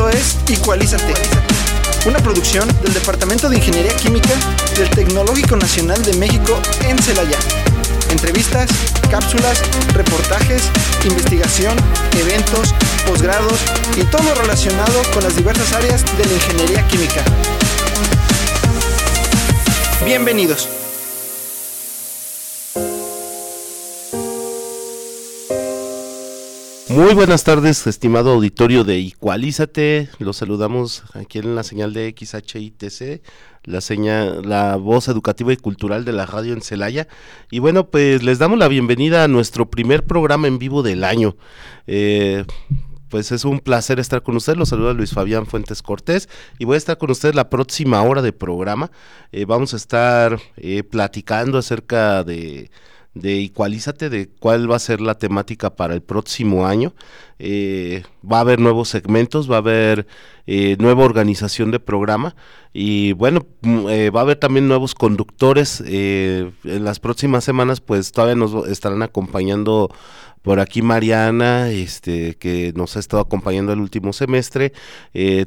Esto es Igualízate, una producción del Departamento de Ingeniería Química del Tecnológico Nacional de México en Celaya. Entrevistas, cápsulas, reportajes, investigación, eventos, posgrados y todo relacionado con las diversas áreas de la ingeniería química. Bienvenidos. Muy buenas tardes, estimado auditorio de Igualízate. Los saludamos aquí en la señal de XHITC, la señal, la voz educativa y cultural de la radio en Celaya. Y bueno, pues les damos la bienvenida a nuestro primer programa en vivo del año. Eh, pues es un placer estar con usted. Los saluda Luis Fabián Fuentes Cortés y voy a estar con usted la próxima hora de programa. Eh, vamos a estar eh, platicando acerca de de Igualízate, de cuál va a ser la temática para el próximo año. Eh, va a haber nuevos segmentos, va a haber eh, nueva organización de programa y bueno, mm, eh, va a haber también nuevos conductores. en las próximas semanas pues todavía nos estarán acompañando por aquí Mariana, este, que nos ha estado acompañando el último semestre.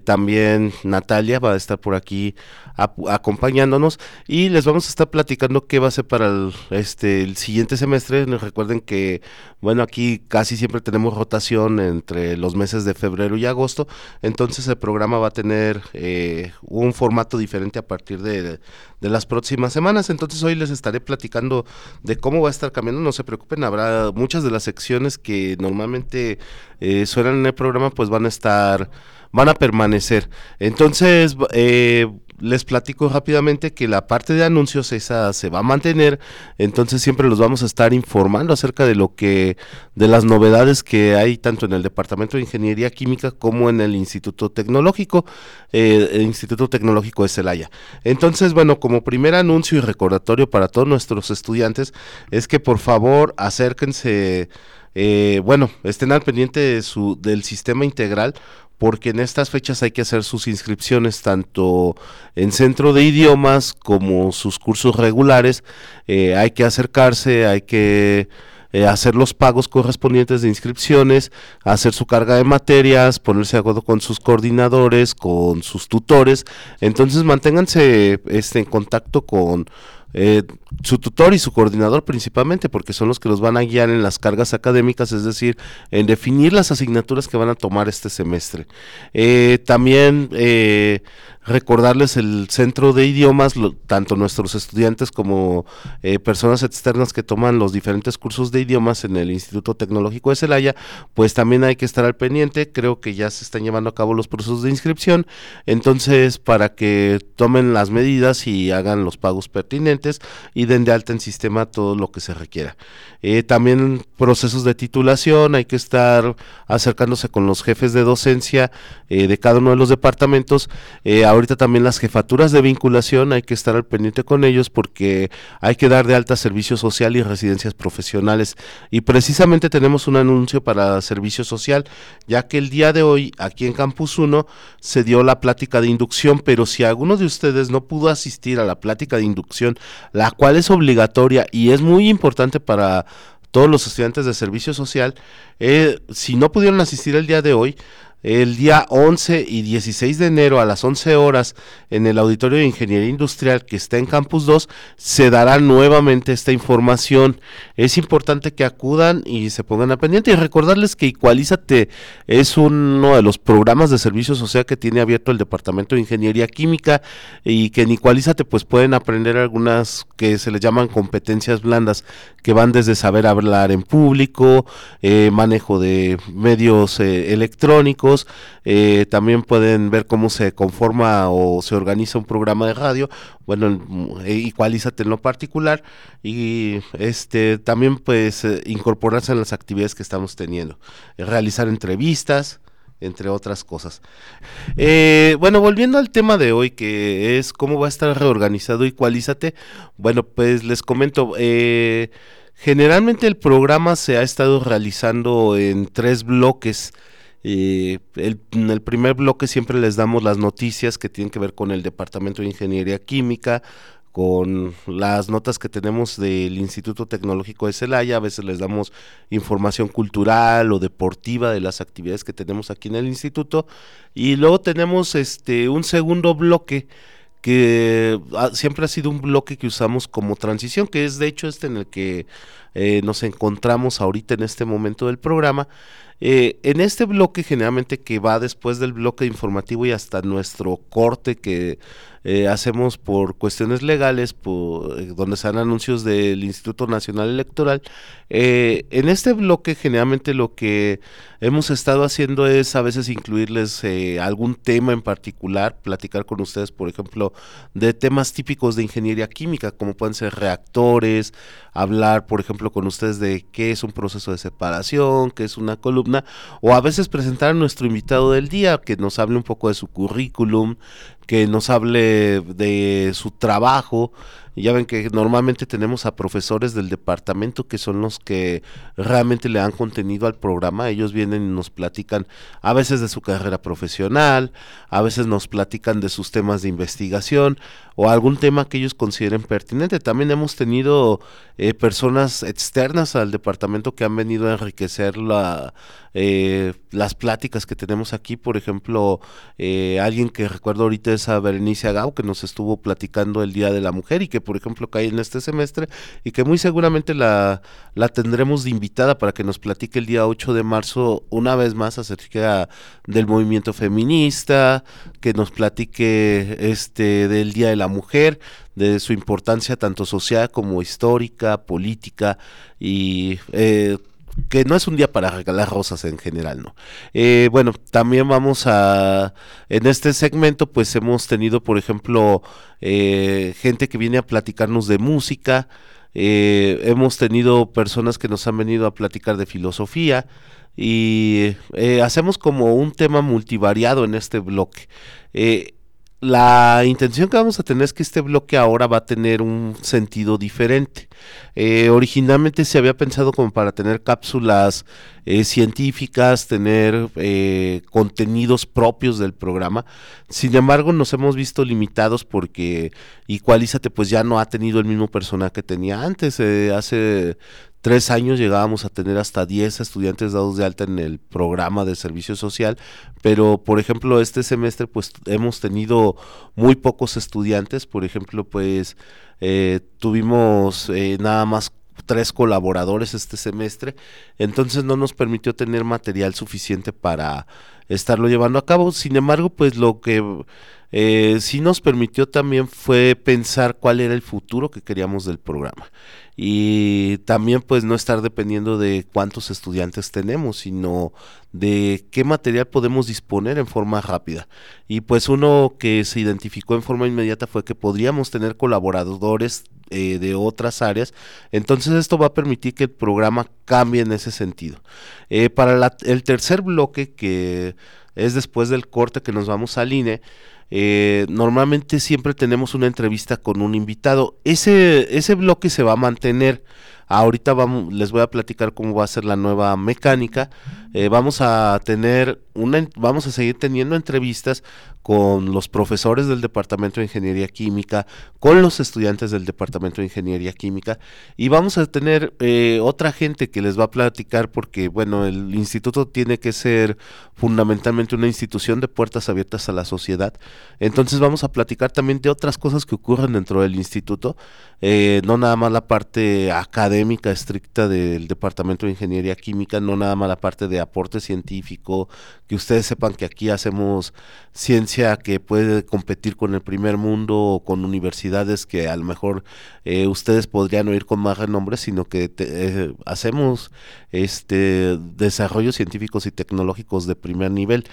también Natalia va a estar por aquí acompañándonos y les vamos a estar platicando qué va a ser para el, este, el siguiente semestre. Recuerden que, bueno, aquí casi siempre tenemos rotación entre los meses de febrero y agosto, entonces el programa va a tener eh, un formato diferente a partir de, las próximas semanas. Entonces hoy les estaré platicando de cómo va a estar cambiando. No se preocupen, habrá muchas de las secciones que normalmente eh, suenan en el programa, pues van a estar, van a permanecer. Entonces, eh, les platico rápidamente que la parte de anuncios esa se va a mantener, entonces siempre los vamos a estar informando acerca de lo que, de las novedades que hay tanto en el Departamento de Ingeniería Química como en el Instituto Tecnológico, eh, el Instituto Tecnológico de Celaya. Entonces, bueno, como primer anuncio y recordatorio para todos nuestros estudiantes es que por favor acérquense eh, bueno, estén al pendiente de su, del sistema integral porque en estas fechas hay que hacer sus inscripciones tanto en centro de idiomas como sus cursos regulares, eh, hay que acercarse, hay que eh, hacer los pagos correspondientes de inscripciones, hacer su carga de materias, ponerse de acuerdo con sus coordinadores, con sus tutores, entonces manténganse este, en contacto con eh, su tutor y su coordinador principalmente, porque son los que los van a guiar en las cargas académicas, es decir, en definir las asignaturas que van a tomar este semestre. Eh, también eh, recordarles el centro de idiomas, tanto nuestros estudiantes como eh, personas externas que toman los diferentes cursos de idiomas en el Instituto Tecnológico de Celaya, pues también hay que estar al pendiente, creo que ya se están llevando a cabo los procesos de inscripción, entonces para que tomen las medidas y hagan los pagos pertinentes y den de alta en sistema todo lo que se requiera. Eh, también procesos de titulación, hay que estar acercándose con los jefes de docencia eh, de cada uno de los departamentos, ahorita también las jefaturas de vinculación hay que estar al pendiente con ellos porque hay que dar de alta servicio social y residencias profesionales. Y precisamente tenemos un anuncio para servicio social, ya que el día de hoy aquí en Campus 1 se dio la plática de inducción, pero si alguno de ustedes no pudo asistir a la plática de inducción, la cual es obligatoria y es muy importante para todos los estudiantes de servicio social, eh, si no pudieron asistir el día de hoy, el día 11 y 16 de enero a las 11 horas en el Auditorio de Ingeniería Industrial que está en Campus 2 se dará nuevamente esta información. Es importante que acudan y se pongan a pendiente y recordarles que Igualízate es uno de los programas de servicio social que tiene abierto el Departamento de Ingeniería Química y que en Igualízate pues pueden aprender algunas que se les llaman competencias blandas que van desde saber hablar en público, eh, manejo de medios eh, electrónicos, eh, también pueden ver cómo se conforma o se organiza un programa de radio, bueno, igualízate en lo particular y este también pues eh, incorporarse en las actividades que estamos teniendo, realizar entrevistas, entre otras cosas. Eh, bueno, volviendo al tema de hoy, que es cómo va a estar reorganizado Igualízate, bueno, pues les comento, generalmente el programa se ha estado realizando en tres bloques eh, en el primer bloque siempre les damos las noticias que tienen que ver con el Departamento de Ingeniería Química, con las notas que tenemos del Instituto Tecnológico de Celaya, a veces les damos información cultural o deportiva de las actividades que tenemos aquí en el instituto y luego tenemos este un segundo bloque que siempre ha sido un bloque que usamos como transición, que es de hecho este en el que eh, nos encontramos ahorita en este momento del programa. Eh, en este bloque generalmente que va después del bloque informativo y hasta nuestro corte que eh, hacemos por cuestiones legales, eh, donde se dan anuncios del Instituto Nacional Electoral. Eh, en este bloque generalmente lo que hemos estado haciendo es a veces incluirles algún tema en particular, platicar con ustedes, por ejemplo, de temas típicos de ingeniería química, como pueden ser reactores, hablar, por ejemplo, con ustedes de qué es un proceso de separación, qué es una columna, o a veces presentar a nuestro invitado del día, que nos hable un poco de su currículum, que nos hable de su trabajo. Ya ven que normalmente tenemos a profesores del departamento que son los que realmente le dan contenido al programa. Ellos vienen y nos platican a veces de su carrera profesional, a veces nos platican de sus temas de investigación o algún tema que ellos consideren pertinente. También hemos tenido eh, personas externas al departamento que han venido a enriquecer la, eh, las pláticas que tenemos aquí. Por ejemplo, eh, alguien que recuerdo ahorita es a Berenice Agau, que nos estuvo platicando el Día de la Mujer y que, por ejemplo, cae en este semestre y que muy seguramente la, la tendremos de invitada para que nos platique el día 8 de marzo una vez más acerca del movimiento feminista, que nos platique este del Día de la Mujer, de su importancia tanto social como histórica, política y eh, que no es un día para regalar rosas en general, ¿no? Eh, bueno, también vamos a, en este segmento, pues hemos tenido, por ejemplo, eh, gente que viene a platicarnos de música, eh, hemos tenido personas que nos han venido a platicar de filosofía y hacemos como un tema multivariado en este bloque la intención que vamos a tener es que este bloque ahora va a tener un sentido diferente. Eh, originalmente se había pensado como para tener cápsulas eh, científicas, tener eh, contenidos propios del programa. Sin embargo, nos hemos visto limitados porque Igualízate pues ya no ha tenido el mismo personal que tenía antes. hace tres años llegábamos a tener hasta 10 estudiantes dados de alta en el programa de servicio social, pero por ejemplo este semestre pues hemos tenido muy pocos estudiantes, por ejemplo pues eh, tuvimos eh, nada más tres colaboradores este semestre, entonces no nos permitió tener material suficiente para estarlo llevando a cabo, sin embargo pues lo que eh, sí nos permitió también fue pensar cuál era el futuro que queríamos del programa y también pues no estar dependiendo de cuántos estudiantes tenemos, sino de qué material podemos disponer en forma rápida. Y pues uno que se identificó en forma inmediata fue que podríamos tener colaboradores eh, de otras áreas, entonces esto va a permitir que el programa cambie en ese sentido. Eh, para el tercer bloque, que es después del corte que nos vamos al INE, eh, normalmente siempre tenemos una entrevista con un invitado. Ese, ese bloque se va a mantener. Ahorita les voy a platicar cómo va a ser la nueva mecánica. Eh, vamos a tener una, vamos a seguir teniendo entrevistas con los profesores del Departamento de Ingeniería Química, con los estudiantes del Departamento de Ingeniería Química y vamos a tener eh, otra gente que les va a platicar porque, bueno, el instituto tiene que ser fundamentalmente una institución de puertas abiertas a la sociedad. Entonces vamos a platicar también de otras cosas que ocurren dentro del instituto, eh, no nada más la parte académica estricta del Departamento de Ingeniería Química, no nada más la parte de aporte científico, que ustedes sepan que aquí hacemos ciencia que puede competir con el primer mundo o con universidades que a lo mejor eh, ustedes podrían oír con más renombre, sino que eh, hacemos este desarrollos científicos y tecnológicos de primer nivel.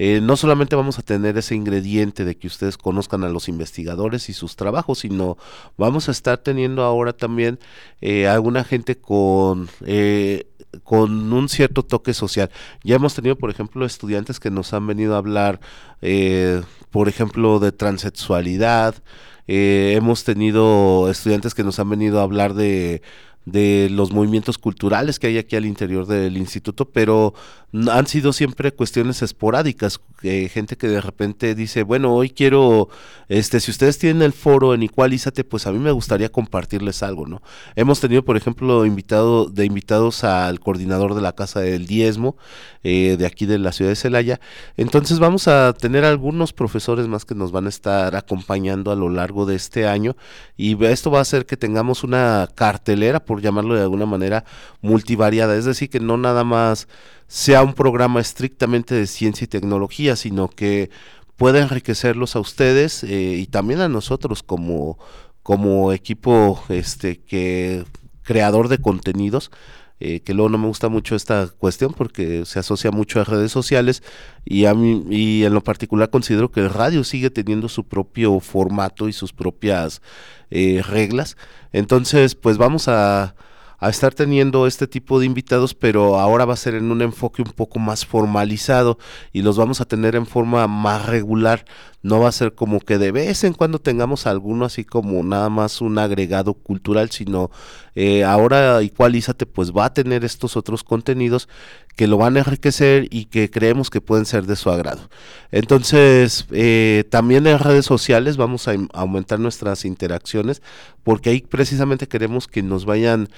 Eh, no solamente vamos a tener ese ingrediente de que ustedes conozcan a los investigadores y sus trabajos, sino vamos a estar teniendo ahora también alguna gente con con un cierto toque social. Ya hemos tenido, por ejemplo, estudiantes que nos han venido a hablar, eh, por ejemplo, de transexualidad. Eh, hemos tenido estudiantes que nos han venido a hablar de de los movimientos culturales que hay aquí al interior del instituto, pero han sido siempre cuestiones esporádicas, gente que de repente dice, bueno, hoy quiero, este, si ustedes tienen el foro en Igualízate, pues a mí me gustaría compartirles algo, ¿no? Hemos tenido, por ejemplo, invitado, de invitados al coordinador de la Casa del Diezmo, eh, de aquí de la ciudad de Celaya, entonces vamos a tener algunos profesores más que nos van a estar acompañando a lo largo de este año, y esto va a hacer que tengamos una cartelera, por llamarlo de alguna manera, multivariada, es decir, que no nada más sea un programa estrictamente de ciencia y tecnología, sino que pueda enriquecerlos a ustedes eh, y también a nosotros como, como equipo este que creador de contenidos. Eh, que luego no me gusta mucho esta cuestión porque se asocia mucho a redes sociales y a mí y en lo particular considero que el radio sigue teniendo su propio formato y sus propias eh, reglas entonces pues vamos a a estar teniendo este tipo de invitados, pero ahora va a ser en un enfoque un poco más formalizado y los vamos a tener en forma más regular. No va a ser como que de vez en cuando tengamos alguno así como nada más un agregado cultural, sino eh, ahora Igualízate pues va a tener estos otros contenidos que lo van a enriquecer y que creemos que pueden ser de su agrado. Entonces, eh, también en redes sociales vamos a aumentar nuestras interacciones porque ahí precisamente queremos que nos vayan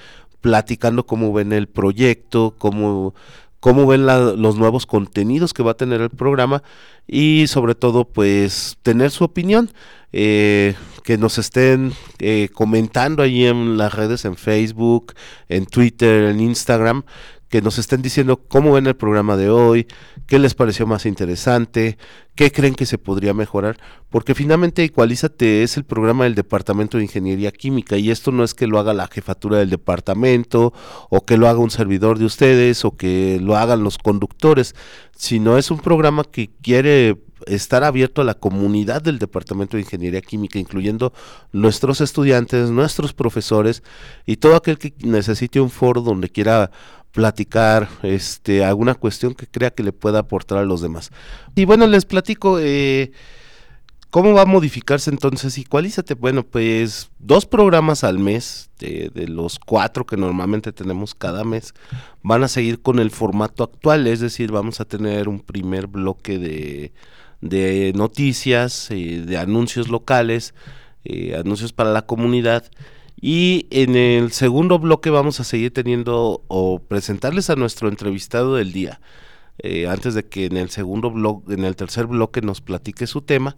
platicando cómo ven el proyecto, cómo, cómo ven los nuevos contenidos que va a tener el programa y sobre todo pues tener su opinión, eh, que nos estén eh, comentando ahí en las redes, en Facebook, en Twitter, en Instagram, que nos estén diciendo cómo ven el programa de hoy, qué les pareció más interesante, qué creen que se podría mejorar, porque finalmente Ecualízate es el programa del Departamento de Ingeniería Química y esto no es que lo haga la jefatura del departamento o que lo haga un servidor de ustedes o que lo hagan los conductores, sino es un programa que quiere estar abierto a la comunidad del Departamento de Ingeniería Química, incluyendo nuestros estudiantes, nuestros profesores y todo aquel que necesite un foro donde quiera platicar este alguna cuestión que crea que le pueda aportar a los demás. Y bueno, les platico eh, cómo va a modificarse entonces Igualízate. Bueno, pues dos programas al mes de, los cuatro que normalmente tenemos cada mes van a seguir con el formato actual, es decir, vamos a tener un primer bloque de, de noticias, eh, de anuncios locales, eh, anuncios para la comunidad y en el segundo bloque vamos a seguir teniendo o presentarles a nuestro entrevistado del día. Eh, antes de que en el segundo bloque, en el tercer bloque nos platique su tema,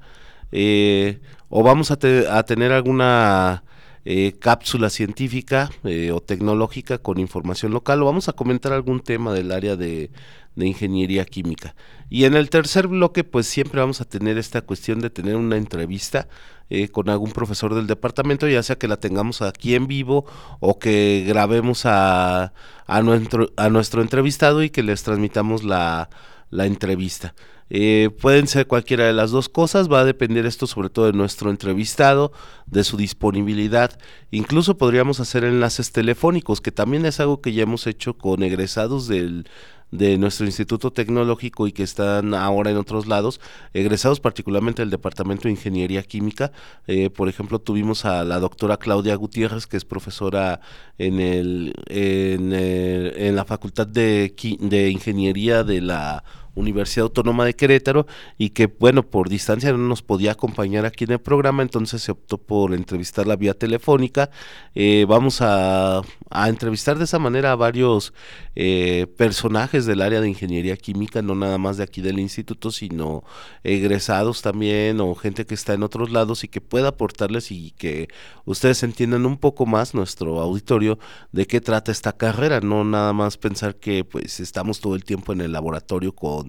eh, o vamos a, a, tener alguna eh, cápsula científica o tecnológica con información local, o vamos a comentar algún tema del área de, de ingeniería química. Y en el tercer bloque, pues siempre vamos a tener esta cuestión de tener una entrevista eh, con algún profesor del departamento, ya sea que la tengamos aquí en vivo o que grabemos a, a, nuestro, a nuestro entrevistado y que les transmitamos la, la entrevista. Eh, pueden ser cualquiera de las dos cosas, va a depender esto sobre todo de nuestro entrevistado, de su disponibilidad. Incluso podríamos hacer enlaces telefónicos, que también es algo que ya hemos hecho con egresados del, de nuestro Instituto Tecnológico y que están ahora en otros lados, egresados particularmente del Departamento de Ingeniería Química. Eh, por ejemplo, tuvimos a la doctora Claudia Gutiérrez, que es profesora en, el, en, la Facultad de, de Ingeniería de la Universidad Autónoma de Querétaro y que bueno por distancia no nos podía acompañar aquí en el programa entonces se optó por entrevistar la vía telefónica. Eh, vamos a, a, entrevistar de esa manera a varios eh, personajes del área de ingeniería química no nada más de aquí del instituto sino egresados también o gente que está en otros lados y que pueda aportarles y que ustedes entiendan un poco más nuestro auditorio de qué trata esta carrera. No nada más pensar que pues estamos todo el tiempo en el laboratorio con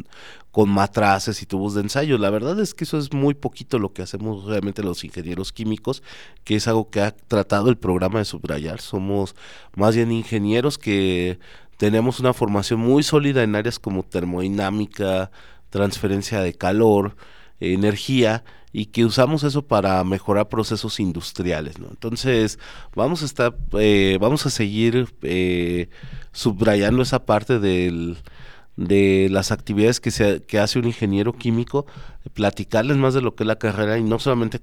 con, matraces y tubos de ensayo. La verdad es que eso es muy poquito lo que hacemos realmente los ingenieros químicos, que es algo que ha tratado el programa de subrayar. Somos más bien ingenieros que tenemos una formación muy sólida en áreas como termodinámica, transferencia de calor, energía y que usamos eso para mejorar procesos industriales. Entonces vamos a estar, eh, vamos a seguir eh, subrayando esa parte del, de las actividades que, se, que hace un ingeniero químico, platicarles más de lo que es la carrera y no solamente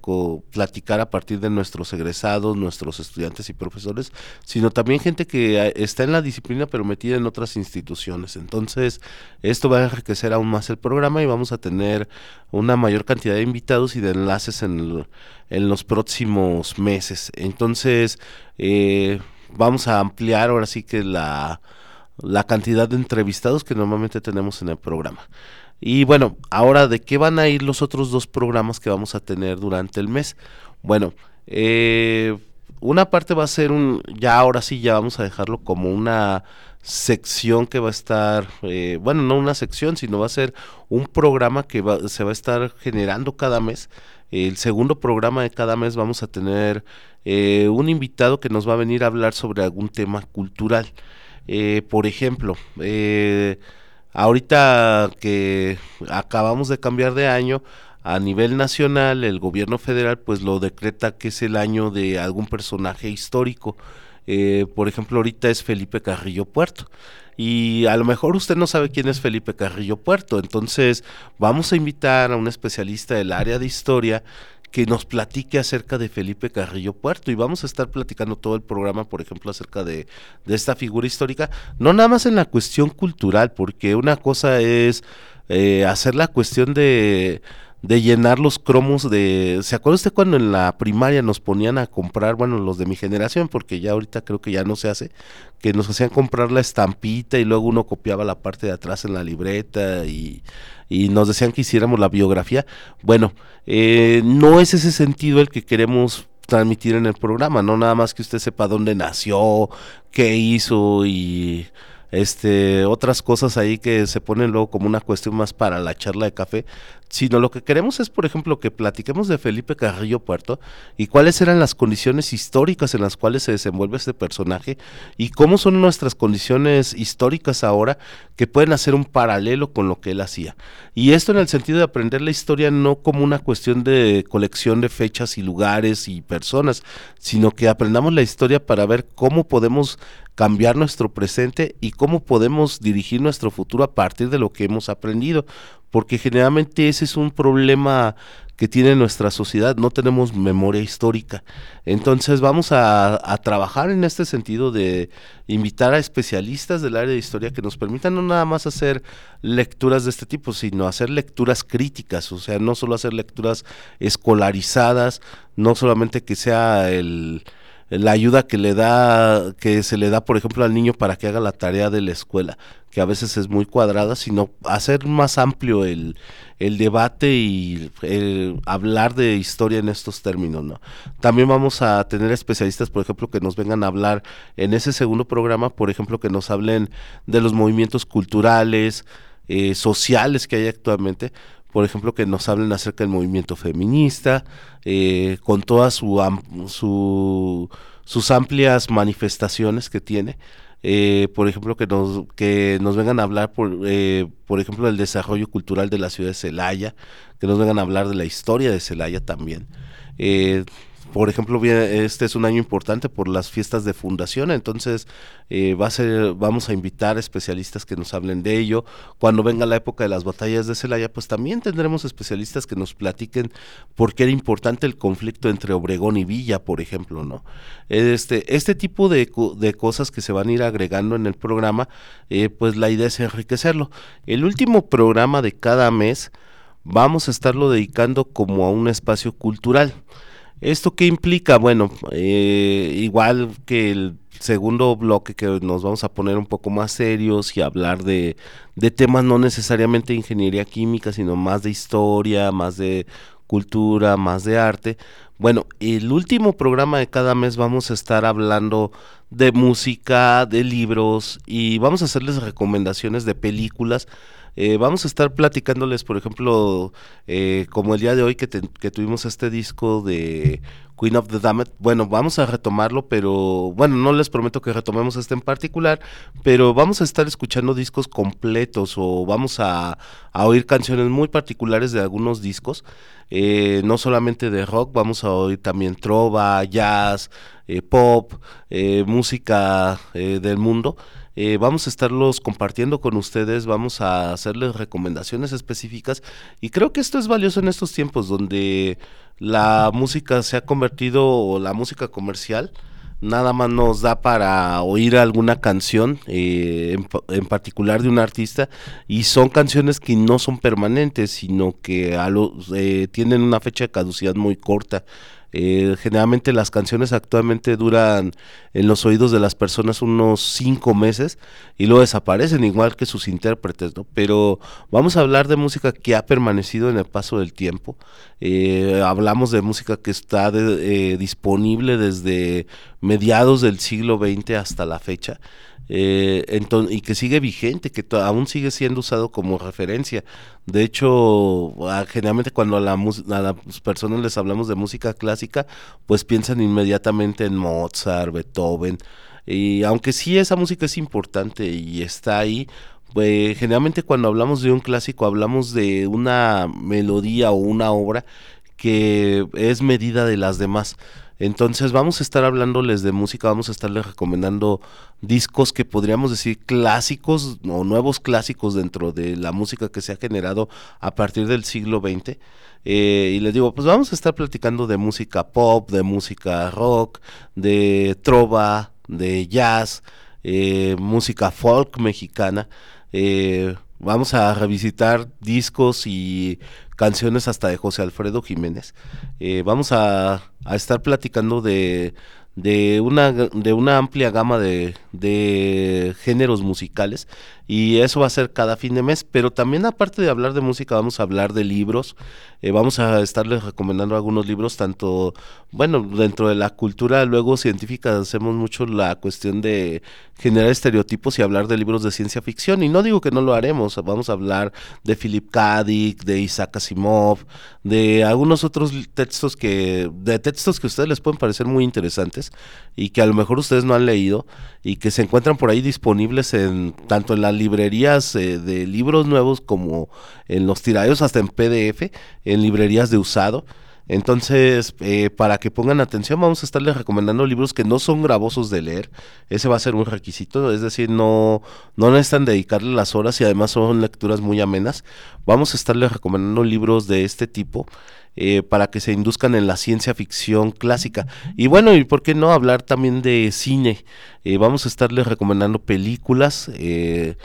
platicar a partir de nuestros egresados, nuestros estudiantes y profesores, sino también gente que eh, está en la disciplina pero metida en otras instituciones. Entonces, esto va a enriquecer aún más el programa y vamos a tener una mayor cantidad de invitados y de enlaces en, en los próximos meses. Entonces, eh, vamos a ampliar ahora sí que la la cantidad de entrevistados que normalmente tenemos en el programa. Y bueno, ahora de qué van a ir los otros dos programas que vamos a tener durante el mes. Bueno, eh, una parte va a ser un, ya ahora sí, ya vamos a dejarlo como una sección que va a estar, eh, bueno, no una sección, sino va a ser un programa que se va a estar generando cada mes. El segundo programa de cada mes vamos a tener eh, un invitado que nos va a venir a hablar sobre algún tema cultural. Eh, por ejemplo, eh, ahorita que acabamos de cambiar de año, a nivel nacional el gobierno federal pues lo decreta que es el año de algún personaje histórico. Eh, por ejemplo, ahorita es Felipe Carrillo Puerto. Y a lo mejor usted no sabe quién es Felipe Carrillo Puerto, entonces vamos a invitar a un especialista del área de historia que nos platique acerca de Felipe Carrillo Puerto. Y vamos a estar platicando todo el programa, por ejemplo, acerca de, esta figura histórica, no nada más en la cuestión cultural, porque una cosa es eh, hacer la cuestión de de llenar los cromos de... ¿Se acuerda usted cuando en la primaria nos ponían a comprar, bueno, los de mi generación, porque ya ahorita creo que ya no se hace, que nos hacían comprar la estampita y luego uno copiaba la parte de atrás en la libreta y, y nos decían que hiciéramos la biografía? Bueno, eh, no es ese sentido el que queremos transmitir en el programa, no nada más que usted sepa dónde nació, qué hizo y este otras cosas ahí que se ponen luego como una cuestión más para la charla de café, sino lo que queremos es, por ejemplo, que platiquemos de Felipe Carrillo Puerto y cuáles eran las condiciones históricas en las cuales se desenvuelve este personaje y cómo son nuestras condiciones históricas ahora que pueden hacer un paralelo con lo que él hacía. Y esto en el sentido de aprender la historia no como una cuestión de colección de fechas y lugares y personas, sino que aprendamos la historia para ver cómo podemos cambiar nuestro presente y cómo podemos dirigir nuestro futuro a partir de lo que hemos aprendido porque generalmente ese es un problema que tiene nuestra sociedad, no tenemos memoria histórica. Entonces vamos a, trabajar en este sentido de invitar a especialistas del área de historia que nos permitan no nada más hacer lecturas de este tipo, sino hacer lecturas críticas, o sea, no solo hacer lecturas escolarizadas, no solamente que sea el la ayuda que le da, que se le da, por ejemplo, al niño para que haga la tarea de la escuela, que a veces es muy cuadrada, sino hacer más amplio el, el debate y hablar de historia en estos términos, ¿no? También vamos a tener especialistas, por ejemplo, que nos vengan a hablar en ese segundo programa, por ejemplo, que nos hablen de los movimientos culturales, eh, sociales que hay actualmente, por ejemplo, que nos hablen acerca del movimiento feminista, eh, con todas su, sus amplias manifestaciones que tiene. Eh, por ejemplo, que nos, que nos vengan a hablar, por, eh, por ejemplo, del desarrollo cultural de la ciudad de Celaya, que nos vengan a hablar de la historia de Celaya también. Por ejemplo, este es un año importante por las fiestas de fundación, entonces eh, va a ser, vamos a invitar especialistas que nos hablen de ello. Cuando venga la época de las batallas de Celaya, pues también tendremos especialistas que nos platiquen por qué era importante el conflicto entre Obregón y Villa, por ejemplo, ¿no? Este, este tipo de, de cosas que se van a ir agregando en el programa, eh, pues la idea es enriquecerlo. El último programa de cada mes vamos a estarlo dedicando como a un espacio cultural. ¿Esto qué implica? Bueno, eh, igual que el segundo bloque que nos vamos a poner un poco más serios y hablar de, de temas no necesariamente de ingeniería química, sino más de historia, más de cultura, más de arte. Bueno, el último programa de cada mes vamos a estar hablando de música, de libros y vamos a hacerles recomendaciones de películas eh, vamos a estar platicándoles, por ejemplo, eh, como el día de hoy que, que, tuvimos este disco de Queen of the Damned. Bueno, vamos a retomarlo, pero bueno, no les prometo que retomemos este en particular, pero vamos a estar escuchando discos completos o vamos a, oír canciones muy particulares de algunos discos. Eh, no solamente de rock, vamos a oír también trova, jazz, eh, pop, eh, música del mundo. vamos a estarlos compartiendo con ustedes, vamos a hacerles recomendaciones específicas y creo que esto es valioso en estos tiempos donde la música se ha convertido, o la música comercial, nada más nos da para oír alguna canción eh, en, particular de un artista y son canciones que no son permanentes sino que a eh, tienen una fecha de caducidad muy corta eh, generalmente las canciones actualmente duran en los oídos de las personas unos cinco meses y luego desaparecen, igual que sus intérpretes, ¿no? Pero vamos a hablar de música que ha permanecido en el paso del tiempo. Eh, hablamos de música que está eh, disponible desde mediados del siglo XX hasta la fecha eh, y que sigue vigente, que aún sigue siendo usado como referencia. De hecho, generalmente cuando a, la a las personas les hablamos de música clásica, pues piensan inmediatamente en Mozart, Beethoven. Y aunque sí esa música es importante y está ahí, pues, generalmente cuando hablamos de un clásico hablamos de una melodía o una obra que es medida de las demás. Entonces vamos a estar hablándoles de música, vamos a estarles recomendando discos que podríamos decir clásicos o nuevos clásicos dentro de la música que se ha generado a partir del siglo XX. Eh, y les digo, pues vamos a estar platicando de música pop, de música rock, de trova, de jazz, eh, música folk mexicana. Eh, vamos a revisitar discos y canciones hasta de José Alfredo Jiménez. Eh, vamos a, a, estar platicando de, de, una, de una amplia gama de, de, géneros musicales y eso va a ser cada fin de mes, pero también aparte de hablar de música vamos a hablar de libros, eh, vamos a estarles recomendando algunos libros, tanto, bueno, dentro de la cultura luego científica hacemos mucho la cuestión de generar estereotipos y hablar de libros de ciencia ficción, y no digo que no lo haremos, vamos a hablar de Philip K. Dick, de Isaac Asimov, de algunos otros textos que, de textos que a ustedes les pueden parecer muy interesantes y que a lo mejor ustedes no han leído y que se encuentran por ahí disponibles en tanto en las librerías eh, de libros nuevos como en los tiraderos hasta en PDF, en librerías de usado. Entonces, eh, para que pongan atención, vamos a estarles recomendando libros que no son gravosos de leer. Ese va a ser un requisito, es decir, no, no necesitan dedicarle las horas y además son lecturas muy amenas. Vamos a estarles recomendando libros de este tipo. Eh, para que se induzcan en la ciencia ficción clásica. Y bueno, ¿y por qué no hablar también de cine? Eh, vamos a estarles recomendando películas. Eh,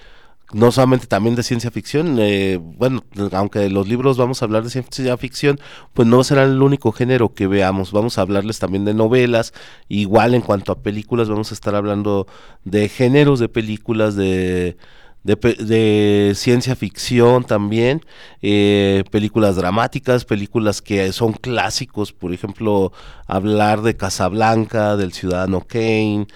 no solamente también de ciencia ficción, eh, bueno, aunque los libros vamos a hablar de ciencia ficción, pues no será el único género que veamos, vamos a hablarles también de novelas, igual en cuanto a películas vamos a estar hablando de géneros de películas, de, de, ciencia ficción también, eh, películas dramáticas, películas que son clásicos, por ejemplo, hablar de Casablanca, del Ciudadano Kane,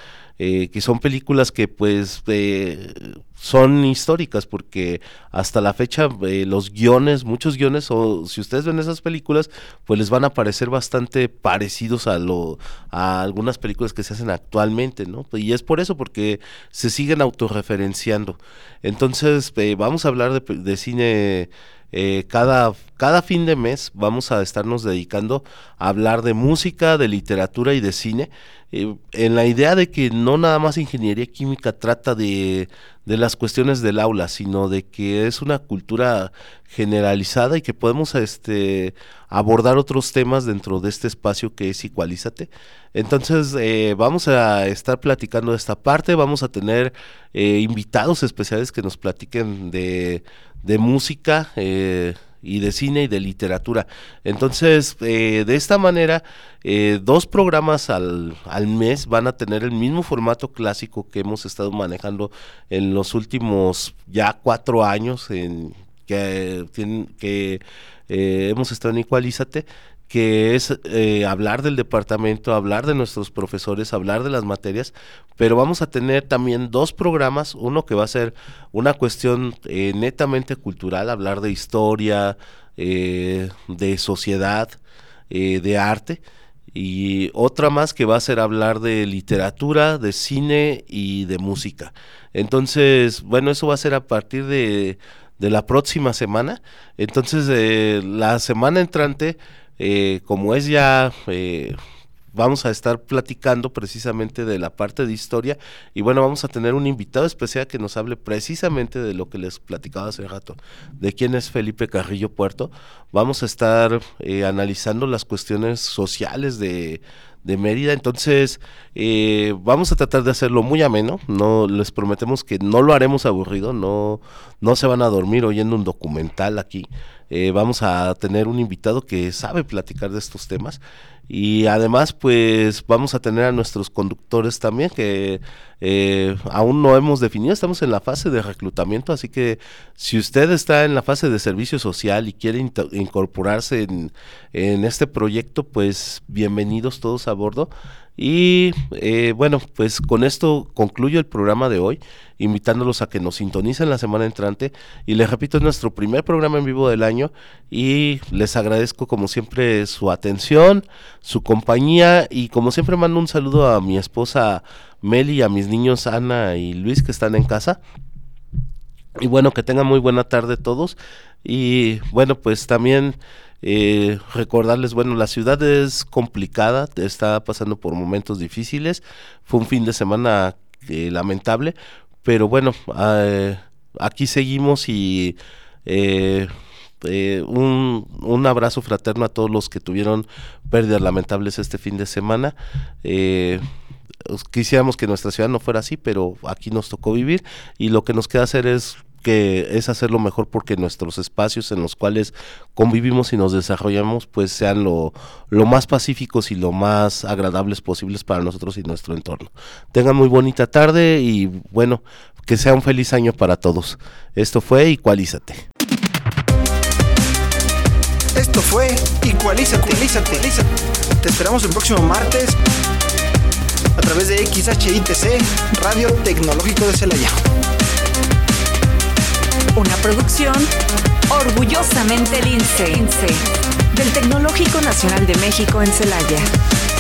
eh, que son películas que pues eh, son históricas porque hasta la fecha eh, los guiones, muchos guiones, o si ustedes ven esas películas, pues les van a parecer bastante parecidos a lo a algunas películas que se hacen actualmente, ¿no? Y es por eso, porque se siguen autorreferenciando. Entonces, vamos a hablar de cine eh, cada, cada fin de mes vamos a estarnos dedicando a hablar de música, de literatura y de cine, eh, en la idea de que no nada más ingeniería química trata de, de las cuestiones del aula, sino de que es una cultura generalizada y que podemos este, abordar otros temas dentro de este espacio que es Igualízate. Entonces, eh, vamos a estar platicando de esta parte, vamos a tener invitados especiales que nos platiquen de de música eh, y de cine y de literatura. Entonces, eh, de esta manera, eh, dos programas al, al, mes van a tener el mismo formato clásico que hemos estado manejando en los últimos ya cuatro años en que, que hemos estado en Igualízate que es eh, hablar del departamento, hablar de nuestros profesores, hablar de las materias, pero vamos a tener también dos programas, uno que va a ser una cuestión eh, netamente cultural, hablar de historia, eh, de sociedad, de arte, y otra más que va a ser hablar de literatura, de cine y de música. Entonces, bueno, eso va a ser a partir de, de la próxima semana. Entonces, eh, la semana entrante, eh, como es ya eh, vamos a estar platicando precisamente de la parte de historia y bueno, vamos a tener un invitado especial que nos hable precisamente de lo que les platicaba hace rato, de quién es Felipe Carrillo Puerto. Vamos a estar eh, analizando las cuestiones sociales de, de Mérida. Entonces, eh, vamos a tratar de hacerlo muy ameno. No les prometemos que no lo haremos aburrido, no, no se van a dormir oyendo un documental aquí. Eh, vamos a tener un invitado que sabe platicar de estos temas y además pues vamos a tener a nuestros conductores también que eh, aún no hemos definido, estamos en la fase de reclutamiento, así que si usted está en la fase de servicio social y quiere incorporarse en, en este proyecto, pues bienvenidos todos a bordo. Y eh, bueno, pues con esto concluyo el programa de hoy, invitándolos a que nos sintonicen la semana entrante. Y les repito, es nuestro primer programa en vivo del año y les agradezco como siempre su atención, su compañía y como siempre mando un saludo a mi esposa Meli a mis niños Ana y Luis que están en casa. Y bueno, que tengan muy buena tarde todos. Y bueno, pues también eh, recordarles, bueno, la ciudad es complicada, está pasando por momentos difíciles. Fue un fin de semana eh, lamentable, pero bueno, eh, aquí seguimos y eh, un, un, abrazo fraterno a todos los que tuvieron pérdidas lamentables este fin de semana. quisiéramos que nuestra ciudad no fuera así, pero aquí nos tocó vivir y lo que nos queda hacer es que es hacerlo mejor porque nuestros espacios en los cuales convivimos y nos desarrollamos pues sean lo, lo más pacíficos y lo más agradables posibles para nosotros y nuestro entorno. Tengan muy bonita tarde y bueno, que sea un feliz año para todos. Esto fue Igualízate. Esto fue Igualízate, Igualízate, Te esperamos el próximo martes a través de XHITC, Radio Tecnológico de Celaya. Una producción orgullosamente lince del Tecnológico Nacional de México en Celaya.